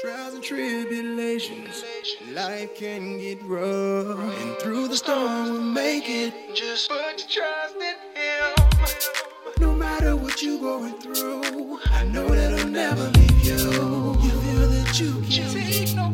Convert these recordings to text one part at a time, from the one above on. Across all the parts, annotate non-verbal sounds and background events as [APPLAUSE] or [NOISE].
Trials and tribulations, life can get rough. And through the storm, we'll make it. Just put your trust in Him. No matter what you're going through, I know that I'll never leave you. You feel that you can't take no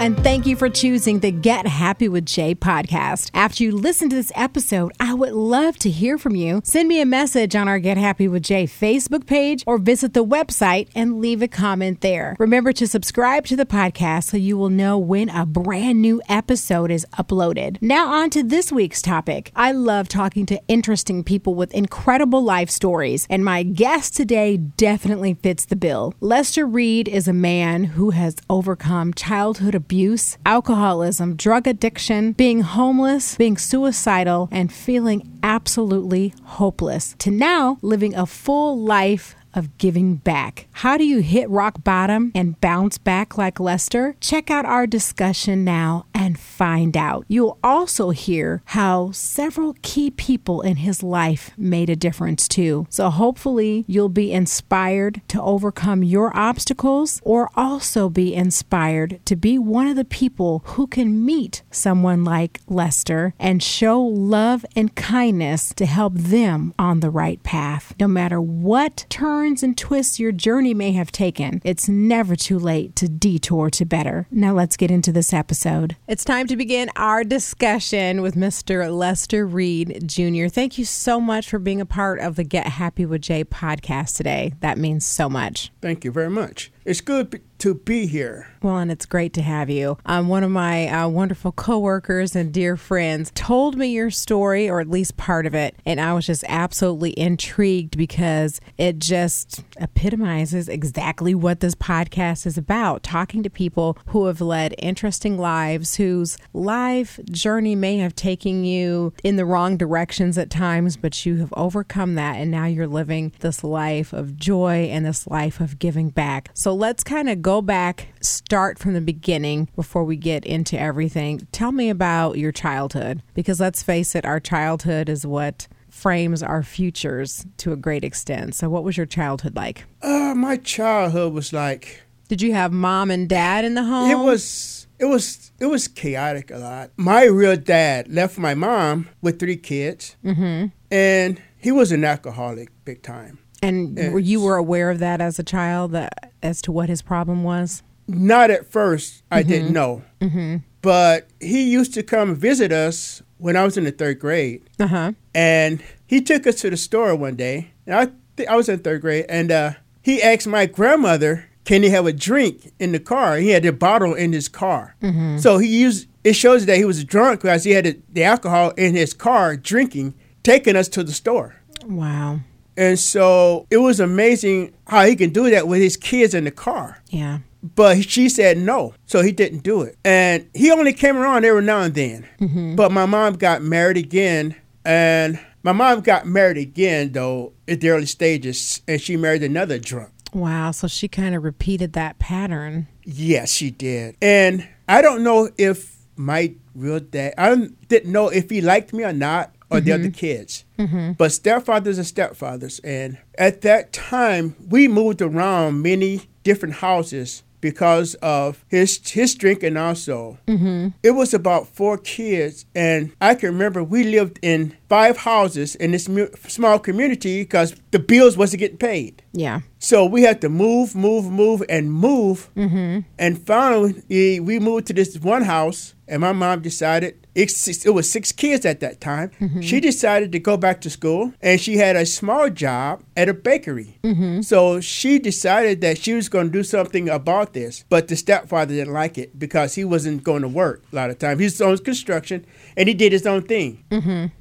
and thank you for choosing the Get Happy with Jay podcast. After you listen to this episode, I would love to hear from you. Send me a message on our Get Happy with Jay Facebook page or visit the website and leave a comment there. Remember to subscribe to the podcast so you will know when a brand new episode is uploaded. Now, on to this week's topic. I love talking to interesting people with incredible life stories, and my guest today definitely fits the bill. Lester Reed is a man who has overcome childhood abuse, alcoholism, drug addiction, being homeless, being suicidal, and feeling absolutely hopeless, to now living a full life of giving back. How do you hit rock bottom and bounce back like Lester? Check out our discussion now and find out. You'll also hear how several key people in his life made a difference too. So hopefully you'll be inspired to overcome your obstacles or also be inspired to be one of the people who can meet someone like Lester and show love and kindness to help them on the right path. No matter what turns and twists your journey may have taken, it's never too late to detour to better. Now let's get into this episode. It's time to begin our discussion with Mr. Lester Reed Jr. Thank you so much for being a part of the Get Happy with Jay podcast today. That means so much. Thank you very much. It's good to be here. Well, and it's great to have you. Um, one of my uh, wonderful coworkers and dear friends told me your story, or at least part of it, and I was just absolutely intrigued because it just epitomizes exactly what this podcast is about talking to people who have led interesting lives, whose life journey may have taken you in the wrong directions at times, but you have overcome that, and now you're living this life of joy and this life of giving back. So let's kind of go back, start from the beginning before we get into everything. Tell me about your childhood, because let's face it, our childhood is what frames our futures to a great extent. So, what was your childhood like? Uh, my childhood was like Did you have mom and dad in the home? it was it was it was chaotic a lot. My real dad left my mom with three kids, mm-hmm. and he was an alcoholic big time. And were you were aware of that as a child, that, as to what his problem was? Not at first, I didn't know, mm-hmm. but he used to come visit us when I was in the third grade. Uh huh. and he took us to the store one day. And I th- I was in third grade, and uh, he asked my grandmother, "Can he have a drink in the car?" He had a bottle in his car, so he used. It shows that he was drunk because he had the, the alcohol in his car, drinking, taking us to the store. Wow. And so it was amazing how he can do that with his kids in the car. Yeah. But she said no, so he didn't do it. And he only came around every now and then. Mm-hmm. But my mom got married again, and my mom got married again though at the early stages, and she married another drunk. Wow. So she kind of repeated that pattern. Yes, she did. And I don't know if my real dad, I didn't know if he liked me or not, or the other mm-hmm. kids. Mm-hmm. But stepfathers are stepfathers. And at that time, we moved around many different houses because of his his drinking also. Mm-hmm. It was about four kids, and I can remember we lived in five houses in this mu- small community because the bills wasn't getting paid. Yeah. So we had to move, move, move, and move. Mm-hmm. And finally, we moved to this one house, and my mom decided it's, it was six kids at that time. She decided to go back to school, and she had a small job at a bakery. So she decided that she was going to do something about this, but the stepfather didn't like it because he wasn't going to work a lot of time. He was on construction, and he did his own thing.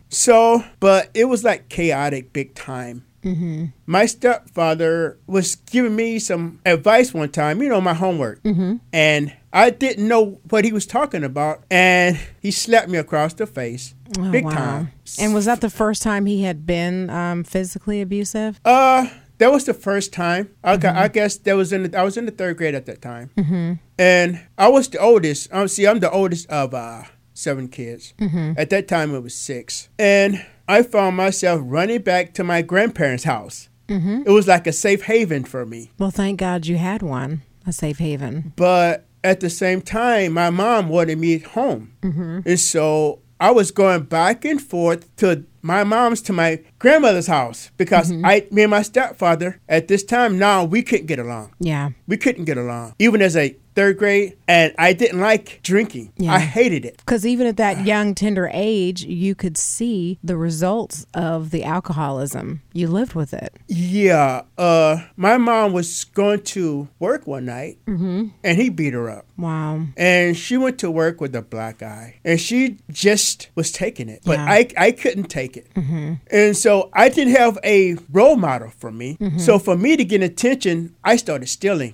So, but it was like chaotic big time. Mm-hmm. My stepfather was giving me some advice one time, you know, my homework. Mm-hmm. And I didn't know what he was talking about. And he slapped me across the face. Oh, big wow. time. And was that the first time he had been um, physically abusive? Uh, that was the first time. I, got, I guess that was in the, I was in the third grade at that time, mm-hmm. and I was the oldest. Um, see, I'm the oldest of uh, seven kids. At that time, it was six, and I found myself running back to my grandparents' house. It was like a safe haven for me, Well, thank God you had one, a safe haven. but at the same time, my mom wanted me at home, mm-hmm. and so I was going back and forth to my mom's to my grandmother's house because mm-hmm. I, me and my stepfather at this time now we couldn't get along. Yeah. We couldn't get along, even as a third grade, and I didn't like drinking. Yeah. I hated it. Because even at that young, tender age, you could see the results of the alcoholism. You lived with it. Yeah, uh, my mom was going to work one night, mm-hmm. and he beat her up. Wow. And she went to work with a black eye, and she just was taking it, but Yeah. I I couldn't take it, mm-hmm. and so I didn't have a role model for me. Mm-hmm. So for me to get attention, I started stealing.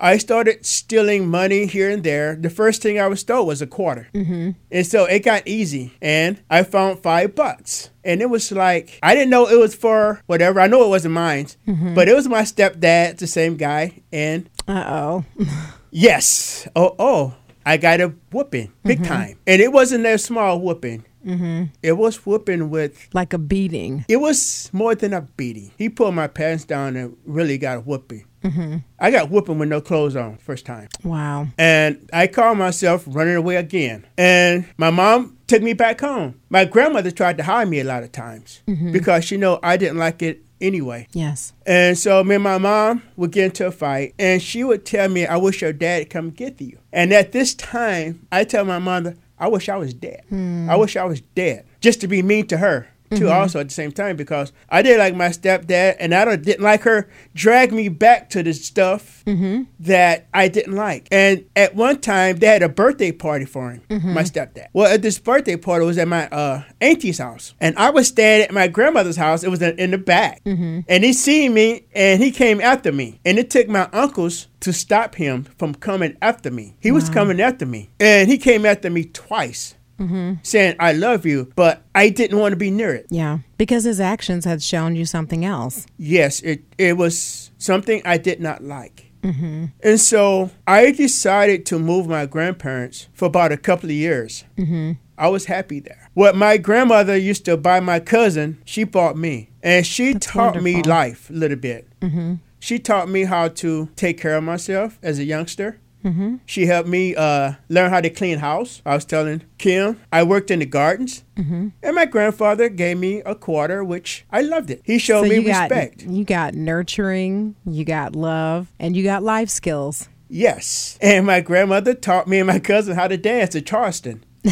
I started stealing money here and there. The first thing I was stole was a quarter, and so it got easy, and I found five bucks. And it was like I didn't know it was for whatever. I know it wasn't mine, but it was my stepdad, the same guy, and Uh oh. [LAUGHS] Yes. Oh, oh. I got a whooping, big time, and it wasn't a small whooping. Mm-hmm. It was whooping with. like a beating. It was more than a beating. He pulled my pants down and really got a whooping. Mm-hmm. I got whooping with no clothes on first time, Wow. and I called myself running away again. And my mom took me back home. My grandmother tried to hire me a lot of times because she know I didn't like it anyway. Yes. And so me and my mom would get into a fight, and she would tell me, "I wish your dad come get you." And at this time, I tell my mother, "I wish I was dead. I wish I was dead." Just to be mean to her too, mm-hmm. also at the same time, because I didn't like my stepdad, and I don't, didn't like her drag me back to the stuff mm-hmm. that I didn't like. And at one time, they had a birthday party for him, mm-hmm. my stepdad. Well, at this birthday party was at my uh, auntie's house, and I was staying at my grandmother's house. It was in, the back, and he seen me, and he came after me, and it took my uncles to stop him from coming after me. He was coming after me, and he came after me twice. Saying I love you, but I didn't want to be near it. Yeah. Because his actions had shown you something else. Yes, it it was something I did not like. Mm-hmm. And so I decided to move my grandparents for about a couple of years. Mm-hmm. I was happy there. What my grandmother used to buy my cousin, she bought me. And she That's taught me life a little bit. Mm-hmm. She taught me how to take care of myself as a youngster. Mm-hmm. She helped me uh, learn how to clean house. I was telling Kim, I worked in the gardens. Mm-hmm. And my grandfather gave me a quarter, which I loved it. He showed so me you got respect. you got nurturing, you got love, and you got life skills. Yes. And my grandmother taught me and my cousin how to dance at Charleston. [LAUGHS]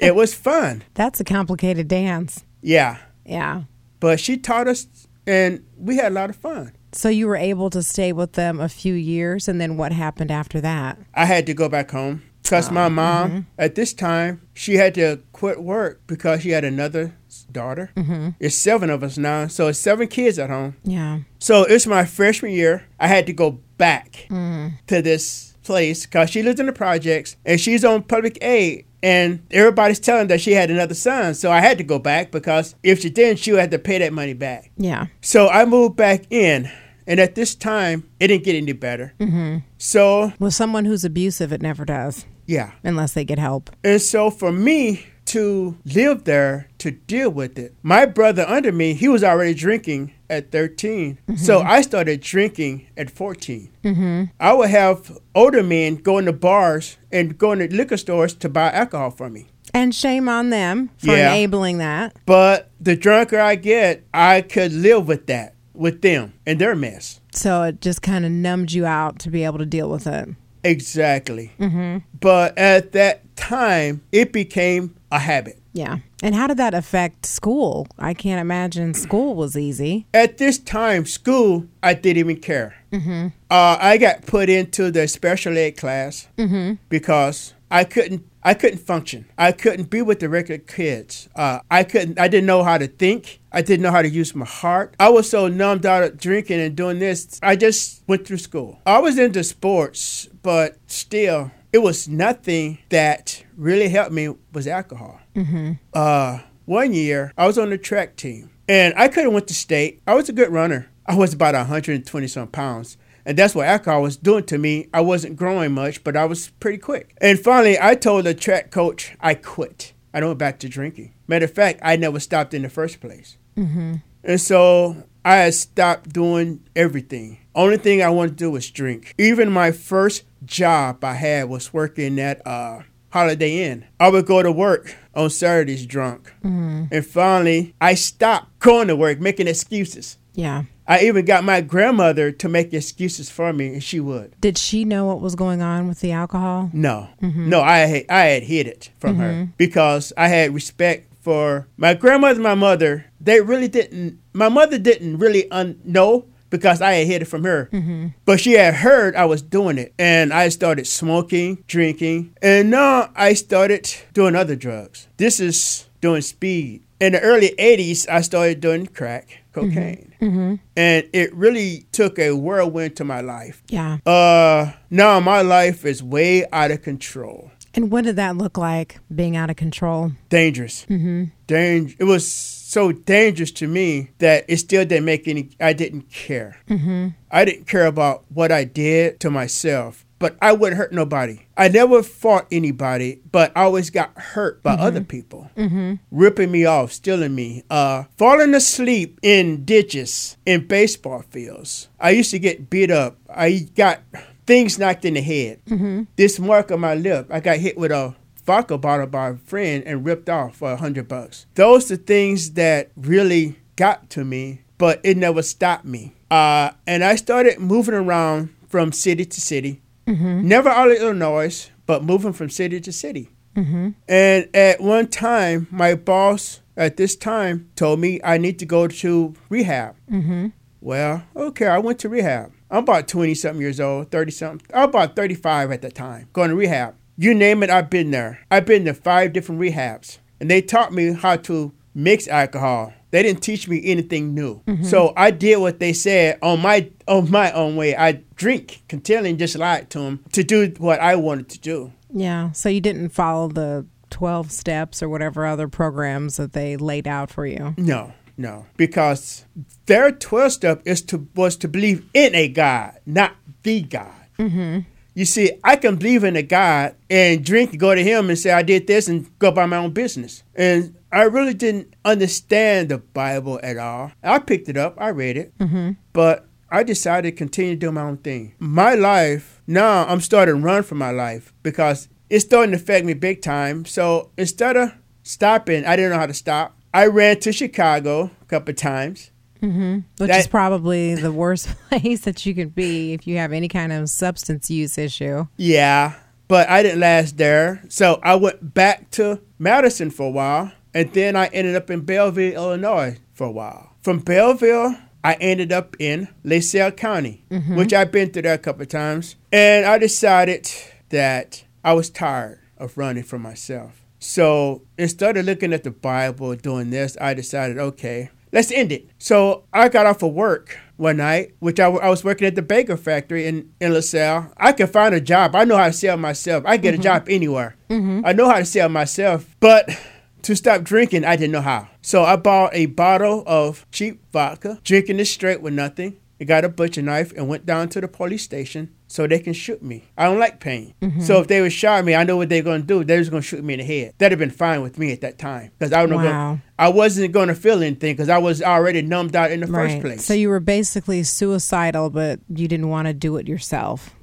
it was fun. That's a complicated dance. Yeah. Yeah. But she taught us, and we had a lot of fun. So you were able to stay with them a few years, and then what happened after that? I had to go back home because my mom, at this time, she had to quit work because she had another daughter. Mm-hmm. It's seven of us now, so it's seven kids at home. Yeah. So it's my freshman year. I had to go back to this place because she lives in the projects and she's on public aid. And everybody's telling that she had another son. So I had to go back because if she didn't, she would have to pay that money back. Yeah. So I moved back in. And at this time, it didn't get any better. Mm-hmm. So, With someone who's abusive, it never does yeah. unless they get help. And so for me to live there to deal with it, my brother under me, he was already drinking at 13. So I started drinking at 14. Mm-hmm. I would have older men go into bars and go into liquor stores to buy alcohol from me. And shame on them for Yeah. enabling that. But the drunker I get, I could live with that, with them and their mess. So it just kind of numbed you out to be able to deal with it. Exactly. Mm-hmm. But at that time, it became a habit. Yeah. And how did that affect school? I can't imagine school was easy. At this time, school, I didn't even care. Mm-hmm. Uh, I got put into the special ed class mm-hmm. because I couldn't. I couldn't function. I couldn't be with the regular kids. Uh, I couldn't. I didn't know how to think. I didn't know how to use my heart. I was so numbed out of drinking and doing this. I just went through school. I was into sports, but still, it was nothing that really helped me was alcohol. Mm-hmm. Uh, one year, I was on the track team, and I could have went to state. I was a good runner. I was about 120 some pounds. And that's what alcohol was doing to me. I wasn't growing much, but I was pretty quick. And finally, I told the track coach I quit. I went back to drinking. Matter of fact, I never stopped in the first place. Mm-hmm. And so I had stopped doing everything. Only thing I wanted to do was drink. Even my first job I had was working at uh, Holiday Inn. I would go to work on Saturdays drunk. Mm-hmm. And finally, I stopped going to work, making excuses. Yeah. I even got my grandmother to make excuses for me, and she would. Did she know what was going on with the alcohol? No, mm-hmm. no, I had, I had hid it from mm-hmm. her because I had respect for my grandmother and my mother. They really didn't. My mother didn't really un- know because I had hid it from her. Mm-hmm. But she had heard I was doing it, and I started smoking, drinking, and now I started doing other drugs. This is doing speed. In the early 80s, I started doing crack cocaine. Mm-hmm. mm-hmm. And it really took a whirlwind to my life. Yeah. Uh now my life is way out of control. And what did that look like being out of control? Dangerous. Mm-hmm. Dang- it was so dangerous to me that it still didn't make any I didn't care. Mm-hmm. I didn't care about what I did to myself but I wouldn't hurt nobody. I never fought anybody, but I always got hurt by mm-hmm. other people, mm-hmm. ripping me off, stealing me, uh, falling asleep in ditches, in baseball fields. I used to get beat up. I got things knocked in the head. Mm-hmm. This mark on my lip, I got hit with a vodka bottle by a friend and ripped off for a hundred bucks. Those are things that really got to me, but it never stopped me. Uh, and I started moving around from city to city Mm-hmm. Never out of Illinois, but moving from city to city. Mm-hmm. And at one time, my boss at this time told me I need to go to rehab. Mm-hmm. Well, okay, I went to rehab. I'm about 20 something years old, 30 something. I'm about 35 at the time, going to rehab. You name it, I've been there. I've been to five different rehabs. And they taught me how to mix alcohol, they didn't teach me anything new. Mm-hmm. So I did what they said on my on my own way. I drink continually just lied to them to do what I wanted to do. Yeah. So you didn't follow the 12 steps or whatever other programs that they laid out for you? No. No, because their 12 step is to was to believe in a God, not the God. Mm-hmm. You see, I can believe in a God and drink and go to Him and say I did this and go by my own business. And I really didn't understand the Bible at all. I picked it up, I read it, mm-hmm. but I decided to continue doing my own thing. My life, now I'm starting to run for my life because it's starting to affect me big time. So instead of stopping, I didn't know how to stop. I ran to Chicago a couple times. Mm-hmm. Which that, is probably the worst [LAUGHS] place that you could be if you have any kind of substance use issue. Yeah, but I didn't last there. So I went back to Madison for a while and then I ended up in Belleville, Illinois for a while. From Belleville, I ended up in LaSalle County, mm-hmm. which I've been through there a couple of times. And I decided that I was tired of running for myself. So instead of looking at the Bible doing this, I decided, okay, let's end it. So I got off of work one night, which I, I was working at the Baker factory in, in LaSalle. I could find a job. I know how to sell myself. I get mm-hmm. a job anywhere. Mm-hmm. I know how to sell myself. But to stop drinking, I didn't know how. So I bought a bottle of cheap vodka, drinking it straight with nothing. I got a butcher knife and went down to the police station so they can shoot me. I don't like pain. Mm-hmm. So if they would shot me, I know what they're going to do. They're just going to shoot me in the head. That'd have been fine with me at that time because I, wow. I wasn't going to feel anything because I was already numbed out in the right. first place. So you were basically suicidal, but you didn't want to do it yourself.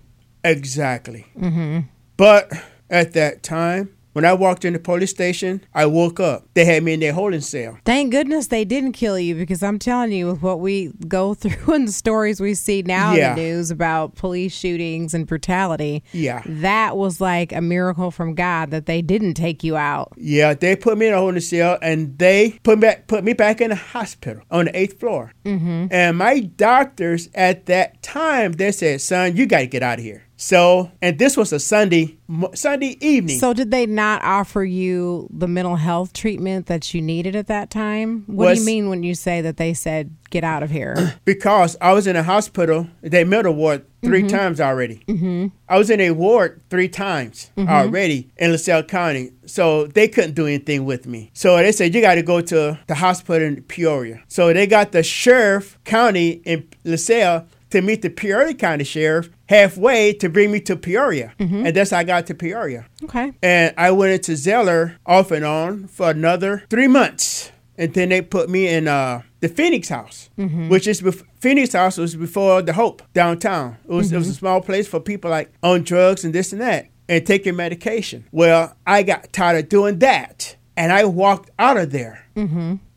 Exactly. Mm-hmm. But at that time, when I walked in the police station, I woke up. They had me in their holding cell. Thank goodness they didn't kill you because I'm telling you, with what we go [LAUGHS] through and the stories we see now yeah. in the news about police shootings and brutality, yeah, that was like a miracle from God that they didn't take you out. Yeah, they put me in a holding cell and they put me back, put me back in the hospital on the eighth floor. Mm-hmm. And my doctors at that time they said, "Son, you got to get out of here." So, and this was a Sunday Sunday evening. So, did they not offer you the mental health treatment that you needed at that time? What do you mean when you say that they said, get out of here? [CLEARS THROAT] because I was in a hospital, they mental ward 3 Mm-hmm. times already. Mm-hmm. I was in a ward three times Mm-hmm. already in LaSalle County, so they couldn't do anything with me. So they said you got to go to the hospital in Peoria. So they got the sheriff county in LaSalle to meet the Peoria County sheriff halfway to bring me to Peoria, Mm-hmm. and that's how I got to Peoria. okay. And I went into Zeller off and on for another three months. And then they put me in uh, the Phoenix House, which is bef- Phoenix House was before the Hope downtown. It was, it was a small place for people like on drugs and this and that and taking medication. Well, I got tired of doing that, and I walked out of there.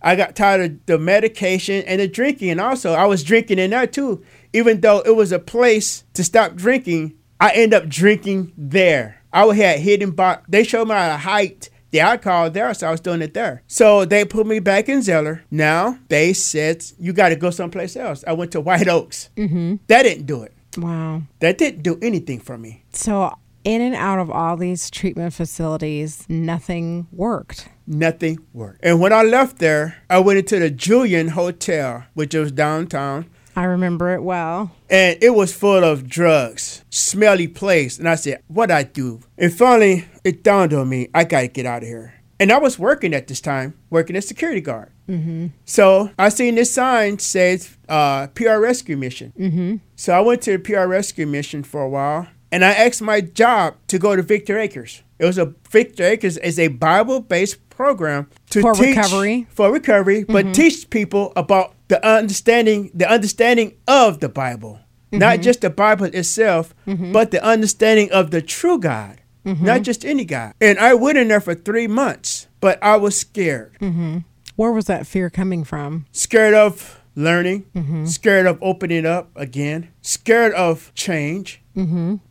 I got tired of the medication and the drinking, and also I was drinking in there too. Even though it was a place to stop drinking, I end up drinking there. I had hidden bar. They showed me how to the alcohol there, so I was doing it there. So they put me back in Zeller. Now they said you got to go someplace else. I went to White Oaks. Mm-hmm. That didn't do it. Wow. That didn't do anything for me. So, in and out of all these treatment facilities, nothing worked. Nothing worked. And when I left there, I went into the Julian Hotel, which was downtown. I remember it well. and it was full of drugs, smelly place. And I said, "What I do?" And finally, it dawned on me, I gotta get out of here. And I was working at this time, working as security guard. Mm-hmm. So I seen this sign says uh, PR Rescue Mission. Mm-hmm. So I went to the PR Rescue Mission for a while, and I asked my job to go to Victor Acres. It was a Victor Acres is a Bible-based program to For teach recovery. for recovery, but teach people about the understanding the understanding of the Bible, not mm-hmm. just the Bible itself, mm-hmm. but the understanding of the true God, mm-hmm. not just any God. And I went in there for three months, but I was scared, Where was that fear coming from? scared of learning, scared of opening up again, scared of change.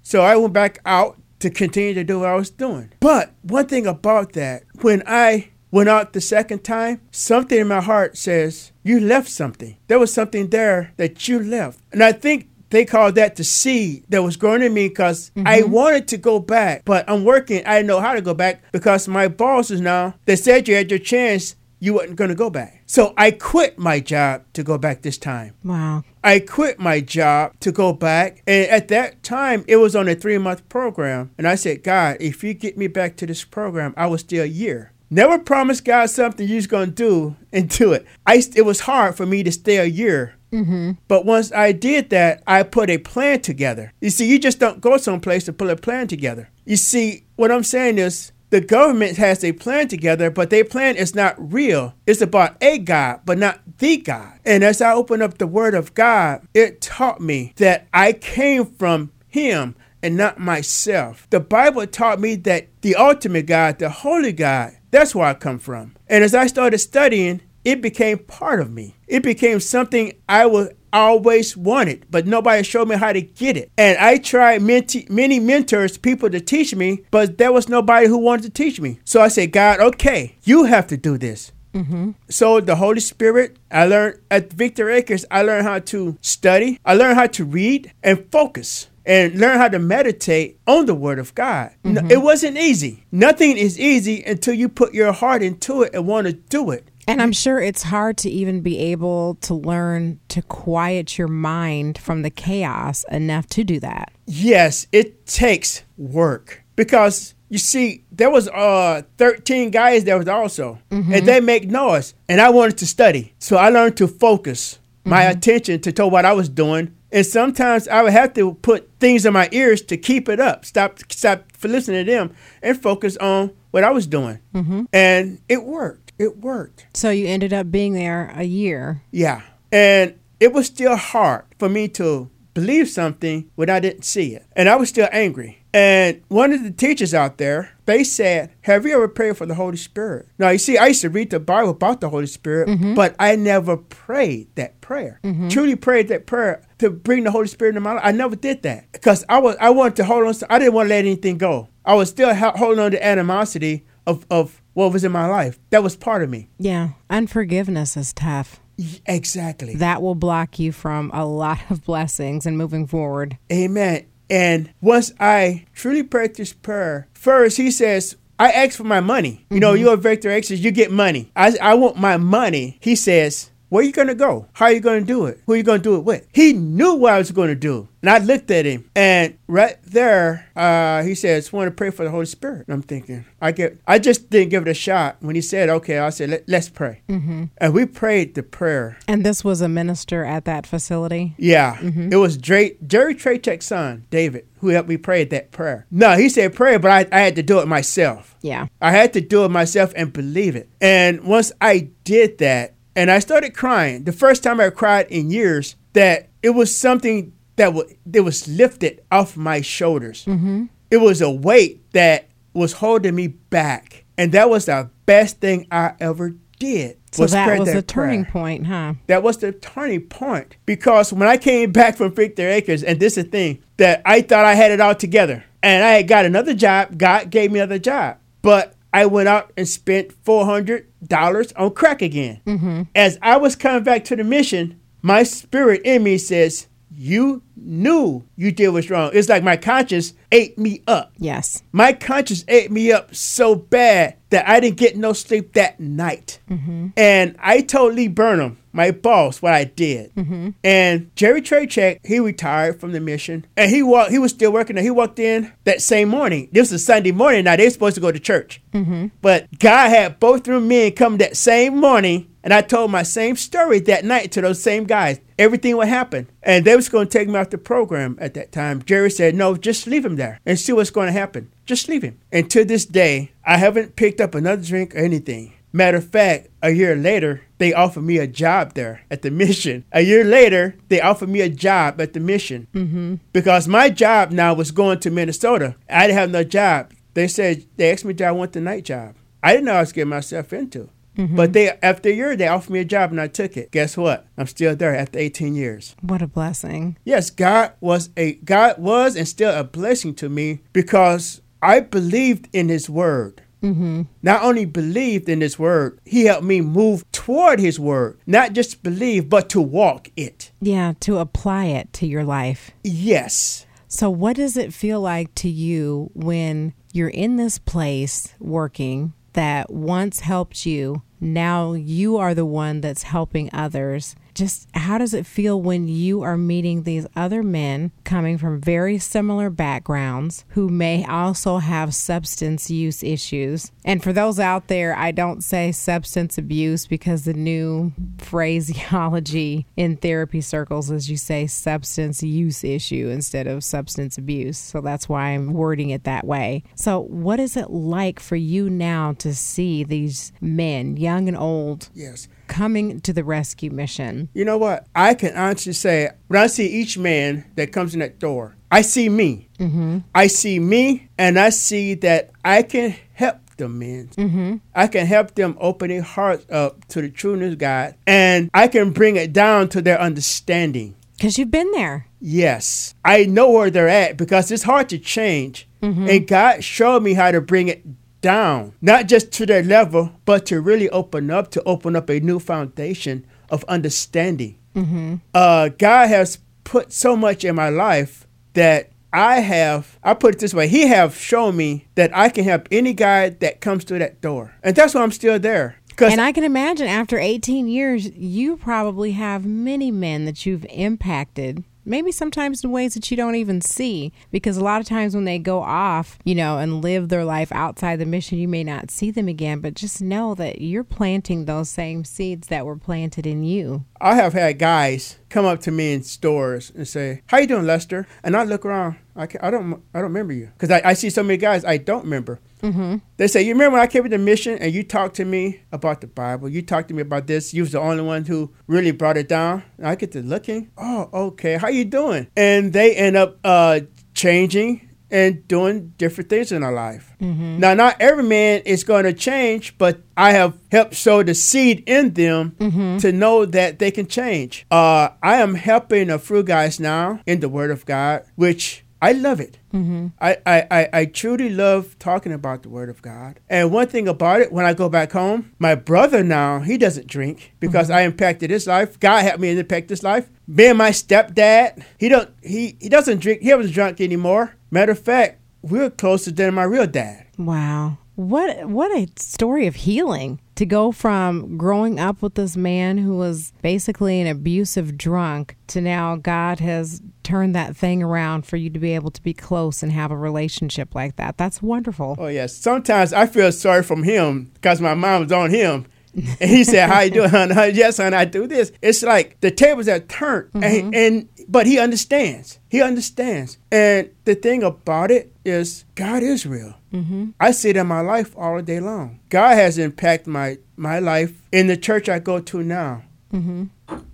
So I went back out to continue to do what I was doing. But one thing about that, when I went out the second time, something in my heart says, You left something. There was something there that you left. And I think they called that the seed that was growing in me because I mm-hmm. wanted to go back, but I'm working. I didn't know how to go back because my bosses now, they said you had your chance, you weren't going to go back. So I quit my job to go back this time. Wow. I quit my job to go back. And at that time, it was on a three month program. And I said, God, if you get me back to this program, I will stay a year. Never promise God something you're going to do and do it. I, it was hard for me to stay a year. Mm-hmm. But once I did that, I put a plan together. You see, you just don't go someplace to put a plan together. You see, what I'm saying is, the government has a plan together, but their plan is not real. It's about a God, but not the God. And as I opened up the Word of God, it taught me that I came from Him and not myself. The Bible taught me that the ultimate God, the Holy God, that's where I come from. And as I started studying, it became part of me. It became something I was always wanted, but nobody showed me how to get it. And I tried many, many mentors, people to teach me, but there was nobody who wanted to teach me. So I said, God, okay, you have to do this. Mm-hmm. So the Holy Spirit, I learned at Victor Acres, I learned how to study, I learned how to read and focus. And learn how to meditate on the Word of God. No, mm-hmm. it wasn't easy. Nothing is easy until you put your heart into it and want to do it. And I'm sure it's hard to even be able to learn to quiet your mind from the chaos enough to do that. Yes, it takes work because you see, there was uh 13 guys there was also, mm-hmm. and they make noise, and I wanted to study, so I learned to focus my mm-hmm. attention to, to what I was doing. And sometimes I would have to put things in my ears to keep it up, stop, stop for listening to them, and focus on what I was doing. Mm-hmm. And it worked. It worked. So you ended up being there a year. Yeah. And it was still hard for me to believe something when I didn't see it. And I was still angry. And one of the teachers out there, they said, Have you ever prayed for the Holy Spirit? Now, you see, I used to read the Bible about the Holy Spirit, mm-hmm. but I never prayed that prayer. Mm-hmm. Truly prayed that prayer to bring the Holy Spirit into my life. I never did that because I was I wanted to hold on. To, I didn't want to let anything go. I was still holding on to animosity of, of what was in my life. That was part of me. Yeah. Unforgiveness is tough. Exactly. That will block you from a lot of blessings and moving forward. Amen. And once I truly this prayer, first he says, I asked for my money. You know, you're a Victor Acres, you get money. I, I want my money. He says, where you going to go? How are you going to do it? Who are you going to do it with? He knew what I was going to do. And I looked at him, and right there, uh, he says, "Want to pray for the Holy Spirit?" And I'm thinking, I get, I just didn't give it a shot. When he said, "Okay," I said, Let, us pray," mm-hmm. and we prayed the prayer. And this was a minister at that facility. Yeah, mm-hmm. it was Dre, Jerry Trachek's son, David, who helped me pray that prayer. No, he said pray, but I, I had to do it myself. Yeah, I had to do it myself and believe it. And once I did that, and I started crying. The first time I cried in years that it was something that was that was lifted off my shoulders. Mm-hmm. It was a weight that was holding me back, and that was the best thing I ever did. So was that was the turning point, huh? That was the turning point because when I came back from Victor Acres, and this is the thing that I thought I had it all together, and I had got another job. God gave me another job, but I went out and spent four hundred dollars on crack again. Mm-hmm. As I was coming back to the mission, my spirit in me says, "You knew you did what's wrong." It's like my conscience ate me up. Yes, my conscience ate me up so bad that I didn't get no sleep that night. Mm-hmm. And I told Lee Burnham, my boss, what I did. Mm-hmm. And Jerry Trachek, he retired from the mission, and he walked. He was still working. there. he walked in that same morning. This was a Sunday morning. Now they're supposed to go to church, mm-hmm. but God had both of them men come that same morning. And I told my same story that night to those same guys. Everything would happen. And they was going to take me the program at that time. Jerry said, no, just leave him there and see what's going to happen. Just leave him. And to this day, I haven't picked up another drink or anything. Matter of fact, a year later, they offered me a job there at the [LAUGHS] mission. A year later, they offered me a job at the mission mm-hmm. because my job now was going to Minnesota. I didn't have no job. They said they asked me if I want the night job. I didn't know I was getting myself into. Mm-hmm. But they after a year they offered me a job and I took it. Guess what? I'm still there after 18 years. What a blessing. Yes, God was a God was and still a blessing to me because I believed in His word. Mm-hmm. Not only believed in His word, He helped me move toward His word. Not just believe, but to walk it. Yeah, to apply it to your life. Yes. So, what does it feel like to you when you're in this place working that once helped you? Now you are the one that's helping others just how does it feel when you are meeting these other men coming from very similar backgrounds who may also have substance use issues? And for those out there, I don't say substance abuse because the new phraseology in therapy circles is you say substance use issue instead of substance abuse. So that's why I'm wording it that way. So, what is it like for you now to see these men, young and old? Yes coming to the rescue mission? You know what? I can honestly say when I see each man that comes in that door, I see me. Mm-hmm. I see me, and I see that I can help the men. Mm-hmm. I can help them open their hearts up to the trueness of God, and I can bring it down to their understanding. Because you've been there. Yes. I know where they're at because it's hard to change. Mm-hmm. And God showed me how to bring it down, not just to their level, but to really open up, to open up a new foundation of understanding. Mm-hmm. Uh, God has put so much in my life that I have, I put it this way, He have shown me that I can help any guy that comes through that door. And that's why I'm still there. And I can imagine after 18 years, you probably have many men that you've impacted maybe sometimes in ways that you don't even see because a lot of times when they go off, you know, and live their life outside the mission, you may not see them again, but just know that you're planting those same seeds that were planted in you. I have had guys come up to me in stores and say, "How you doing, Lester?" And I look around. I, can, I don't I don't remember you because I, I see so many guys I don't remember. Mm-hmm. They say, "You remember when I came to the mission and you talked to me about the Bible? You talked to me about this. You was the only one who really brought it down." And I get to looking. Oh, okay. How you doing? And they end up uh, changing and doing different things in our life. Mm-hmm. Now, not every man is going to change, but I have helped sow the seed in them mm-hmm. to know that they can change. Uh, I am helping a few guys now in the Word of God, which I love it. Mm-hmm. I, I, I, I truly love talking about the Word of God. And one thing about it, when I go back home, my brother now, he doesn't drink because mm-hmm. I impacted his life. God helped me impact his life. Being my stepdad, he don't he, he doesn't drink. He hasn't drunk anymore. Matter of fact, we're closer than my real dad. Wow. What what a story of healing to go from growing up with this man who was basically an abusive drunk to now God has turned that thing around for you to be able to be close and have a relationship like that. That's wonderful. Oh yes. Sometimes I feel sorry from him because my mom was on him. and he said, "How you doing, hon? yes, hon, I do this." It's like the tables are turned, mm-hmm. and, and but he understands. He understands. And the thing about it is, God is real. Mm-hmm. I see it in my life all day long. God has impacted my my life in the church I go to now. Mm-hmm.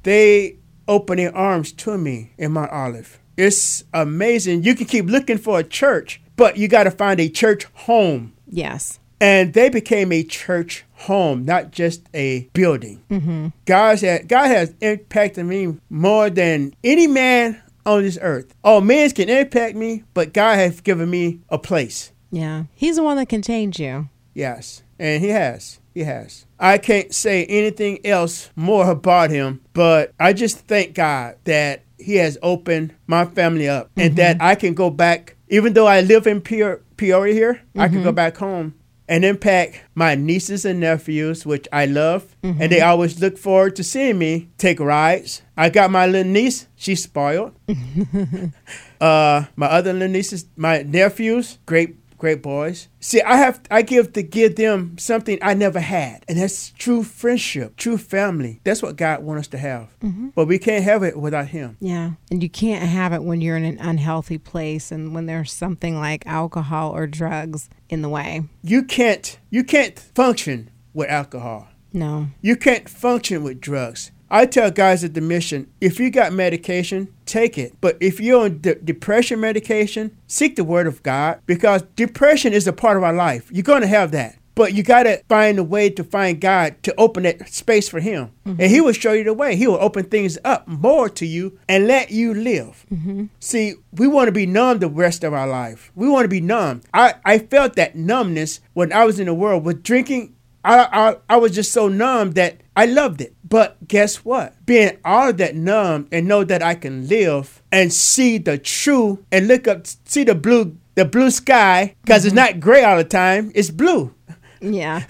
They open their arms to me in Mount Olive. It's amazing. You can keep looking for a church, but you got to find a church home. Yes. And they became a church home, not just a building. Mm-hmm. God, has, God has impacted me more than any man on this earth. All men can impact me, but God has given me a place. Yeah. He's the one that can change you. Yes. And He has. He has. I can't say anything else more about Him, but I just thank God that He has opened my family up mm-hmm. and that I can go back, even though I live in Peoria here, mm-hmm. I can go mm-hmm. back home and impact my nieces and nephews, which I love. Mm-hmm. And they always look forward to seeing me take rides. I got my little niece, she's spoiled. [LAUGHS] [LAUGHS] uh, my other little nieces, my nephews, great great boys. See, I have I give to give them something I never had, and that's true friendship, true family. That's what God wants us to have. Mm-hmm. But we can't have it without Him. Yeah, and you can't have it when you're in an unhealthy place and when there's something like alcohol or drugs in the way. You can't you can't function with alcohol. No. You can't function with drugs. I tell guys at the mission, if you got medication, take it. But if you're on de- depression medication, seek the word of God because depression is a part of our life. You're going to have that. But you got to find a way to find God to open that space for Him. Mm-hmm. And He will show you the way. He will open things up more to you and let you live. Mm-hmm. See, we want to be numb the rest of our life. We want to be numb. I, I felt that numbness when I was in the world with drinking. I, I, I was just so numb that I loved it. But guess what? Being all that numb and know that I can live and see the true and look up, see the blue, the blue sky, because mm-hmm. it's not gray all the time. It's blue. Yeah. [LAUGHS]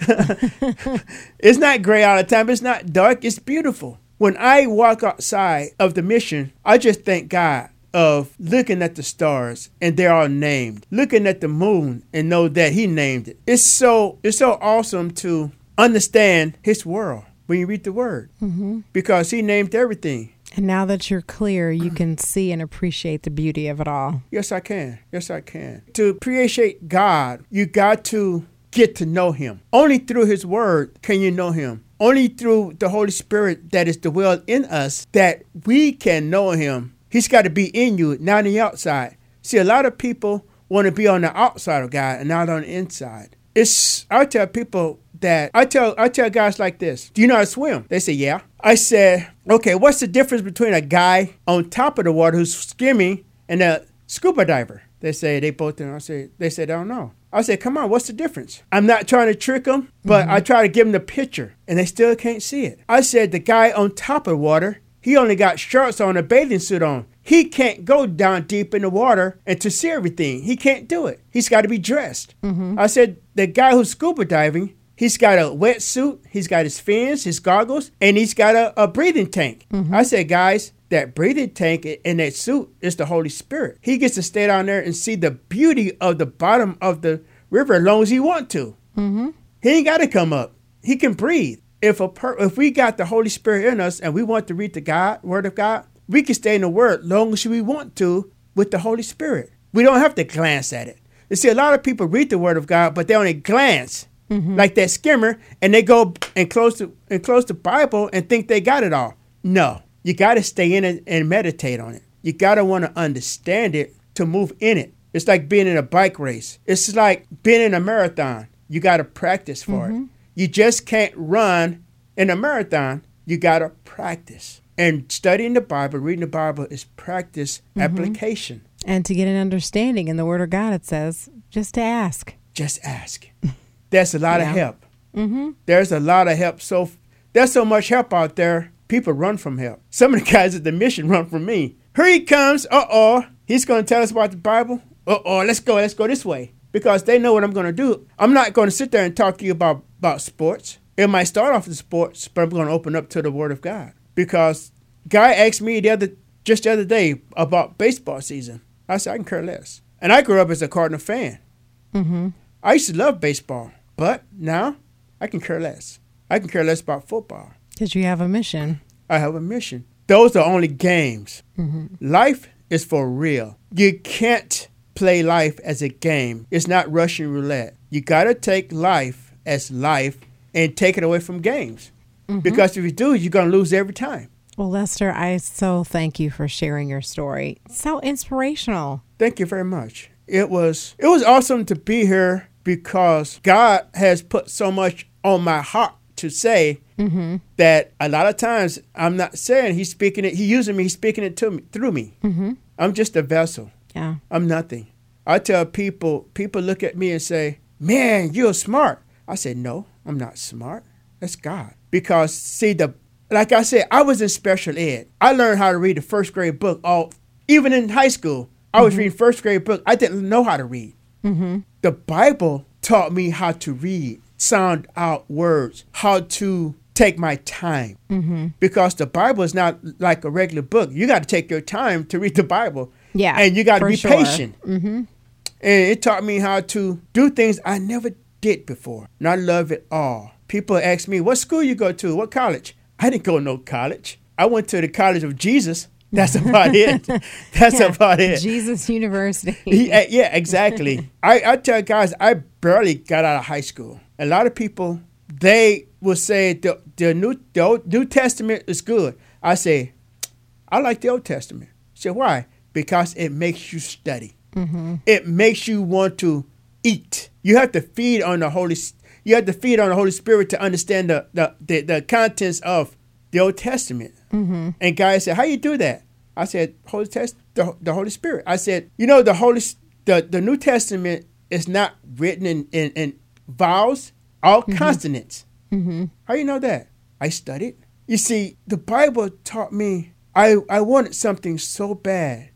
it's not gray all the time. It's not dark. It's beautiful. When I walk outside of the mission, I just thank God of looking at the stars and they're all named. Looking at the moon and know that He named it. It's so it's so awesome to understand His world when you read the word mm-hmm. because he named everything. And now that you're clear, you can [CLEARS THROAT] see and appreciate the beauty of it all. Yes, I can. Yes, I can. To appreciate God, you got to get to know him. Only through his word can you know him. Only through the Holy Spirit that is dwelled in us that we can know him. He's got to be in you, not on the outside. See, a lot of people want to be on the outside of God and not on the inside. It's I tell people that I tell I tell guys like this, do you know how to swim? They say, yeah. I said, okay, what's the difference between a guy on top of the water who's skimming and a scuba diver? They say they both know. I say they said I don't know. I said, come on, what's the difference? I'm not trying to trick them, but mm-hmm. I try to give them the picture, and they still can't see it. I said the guy on top of the water, he only got shorts on, a bathing suit on. He can't go down deep in the water and to see everything. He can't do it. He's got to be dressed. Mm-hmm. I said the guy who's scuba diving, He's got a wetsuit, he's got his fins, his goggles, and he's got a, a breathing tank. Mm-hmm. I said, guys, that breathing tank and that suit is the Holy Spirit. He gets to stay down there and see the beauty of the bottom of the river as long as he want to. Mm-hmm. He ain't got to come up. He can breathe. If a per- if we got the Holy Spirit in us and we want to read the God Word of God, we can stay in the Word as long as we want to with the Holy Spirit. We don't have to glance at it. You see, a lot of people read the Word of God, but they only glance mm-hmm. like that skimmer, and they go and close the and close the Bible and think they got it all. No, you got to stay in it and meditate on it. You got to want to understand it to move in it. It's like being in a bike race. It's like being in a marathon. You got to practice for mm-hmm. it. You just can't run in a marathon. You got to practice. And studying the Bible, reading the Bible is practice mm-hmm. application. And to get an understanding in the Word of God, it says just to ask. Just ask. [LAUGHS] There's a lot Yeah. of help. Mm-hmm. There's a lot of help. So there's so much help out there. People run from help. Some of the guys at the mission [LAUGHS] run from me. Here he comes. Uh oh. He's going to tell us about the Bible. Uh oh. Let's go. Let's go this way because they know what I'm going to do. I'm not going to sit there and talk to you about about sports. It might start off with sports, but I'm going to open up to the Word of God because guy asked me the other just the other day about baseball season. I said I can care less. And I grew up as a Cardinal fan. Mm-hmm. I used to love baseball, but now I can care less. I can care less about football. Because you have a mission. I have a mission. Those are only games. Life is for real. You can't play life as a game. It's not Russian roulette. You got to take life as life and take it away from games. Mm-hmm. Because if you do, you're going to lose every time. Well, Lester, I so thank you for sharing your story. So inspirational. Thank you very much. It was it was awesome to be here because God has put so much on my heart to say mm-hmm. that a lot of times I'm not saying He's speaking it. He using me. He's speaking it to me through me. Mm-hmm. I'm just a vessel. Yeah. I'm nothing. I tell people. People look at me and say, "Man, you're smart." I said, "No, I'm not smart. That's God." Because see the like I said, I was in special ed. I learned how to read the first grade book. All even in high school, I was mm-hmm. reading first grade book. I didn't know how to read. Mm-hmm. The Bible taught me how to read, sound out words, how to take my time. Mm-hmm. Because the Bible is not like a regular book. You got to take your time to read the Bible. Yeah, and you got to be sure. patient. And it taught me how to do things I never did before. And I love it all. People ask me, what school you go to? What college? I didn't go to no college. I went to the College of Jesus. [LAUGHS] That's about it. [LAUGHS] That's Yeah. about it. Jesus University. [LAUGHS] Yeah, eh, yeah, exactly. I, I tell guys, I barely got out of high school. A lot of people, they will say the, the New the Old, New Testament is good. I say, I like the Old Testament. Say why? Because it makes you study. Mm-hmm. It makes you want to eat. You have to feed on the Holy. You have to feed on the Holy Spirit to understand the the, the, the contents of the Old Testament. Mm-hmm. And guys said, "How you do that?" I said, "Holy Test, the, the Holy Spirit." I said, "You know, the Holy, the the New Testament is not written in in, in vowels, all mm-hmm. consonants. Mm-hmm. How you know that? I studied. You see, the Bible taught me. I I wanted something so bad.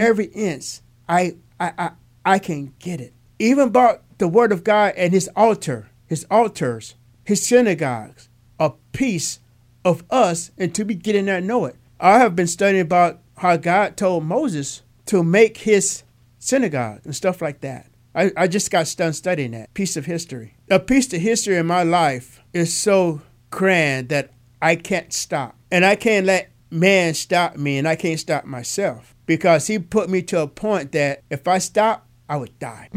Every inch, I I I I can get it. Even about the Word of God and His altar, His altars, His synagogues, a piece of us, and to be getting there and know it. I have been studying about how God told Moses to make His synagogue and stuff like that. I, I just got done studying that piece of history. A piece of history in my life is so grand that I can't stop. And I can't let man stop me, and I can't stop myself because he put me to a point that if I stop, I would die.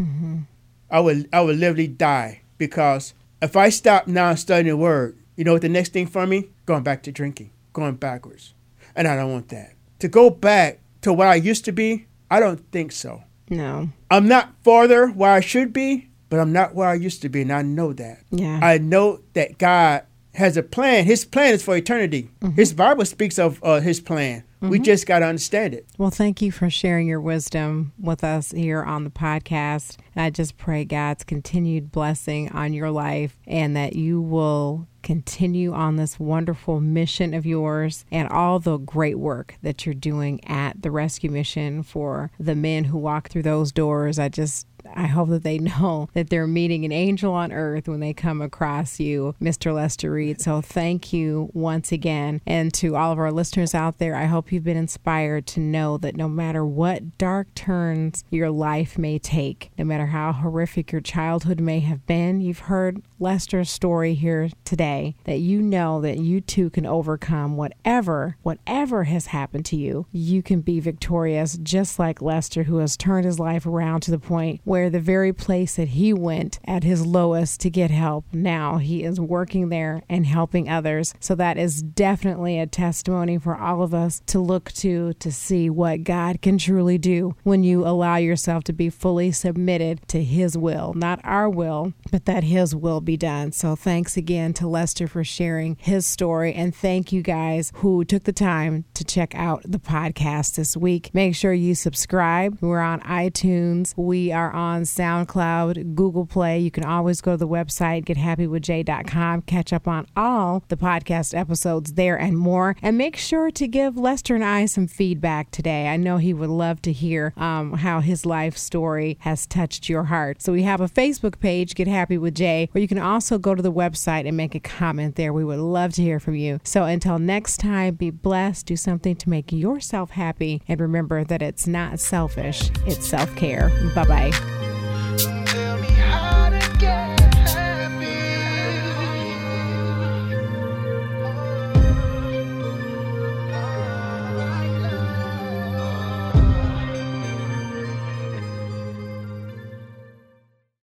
I would I would literally die because if I stop now studying the word, you know what the next thing for me? Going back to drinking, going backwards, and I don't want that. To go back to what I used to be, I don't think so. no. I'm not farther where I should be, but I'm not where I used to be, and I know that. Yeah. I know that God has a plan. His plan is for eternity. His Bible speaks of uh, His plan. We mm-hmm. just got to understand it. Well, thank you for sharing your wisdom with us here on the podcast. And I just pray God's continued blessing on your life and that you will continue on this wonderful mission of yours and all the great work that you're doing at the rescue mission for the men who walk through those doors. I just I hope that they [LAUGHS] know that they're meeting an angel on earth when they come across you, Mr. Lester Reed. So thank you once again. And to all of our listeners out there, I hope you've been inspired to know that no matter what dark turns your life may take, no matter how horrific your childhood may have been, you've heard Lester's story here today, that you know that you too can overcome whatever, whatever has happened to you. You can be victorious just like Lester, who has turned his life around to the point where the very place that he went at his lowest to get help, now he is working there and helping others. So that is definitely a testimony for all of us to look to to see what God can truly do when you allow yourself to be fully submitted to his will, not our will, but that his will be be done. So thanks again to Lester for sharing his story. And thank you guys who took the time to check out the podcast this week. Make sure you subscribe. We're on iTunes, we are on SoundCloud, Google Play. You can always go to the website, gethappywithj.com, catch up on all the podcast episodes there and more. And make sure to give Lester and I some feedback today. I know he would love to hear um, how his life story has touched your heart. So we have a Facebook page, Get Happy with Jay, where you can also go to the website and make a comment there. We would love to hear from you. So until next time, be blessed, do something to make yourself happy, and remember that it's not selfish, it's self care. Bye bye.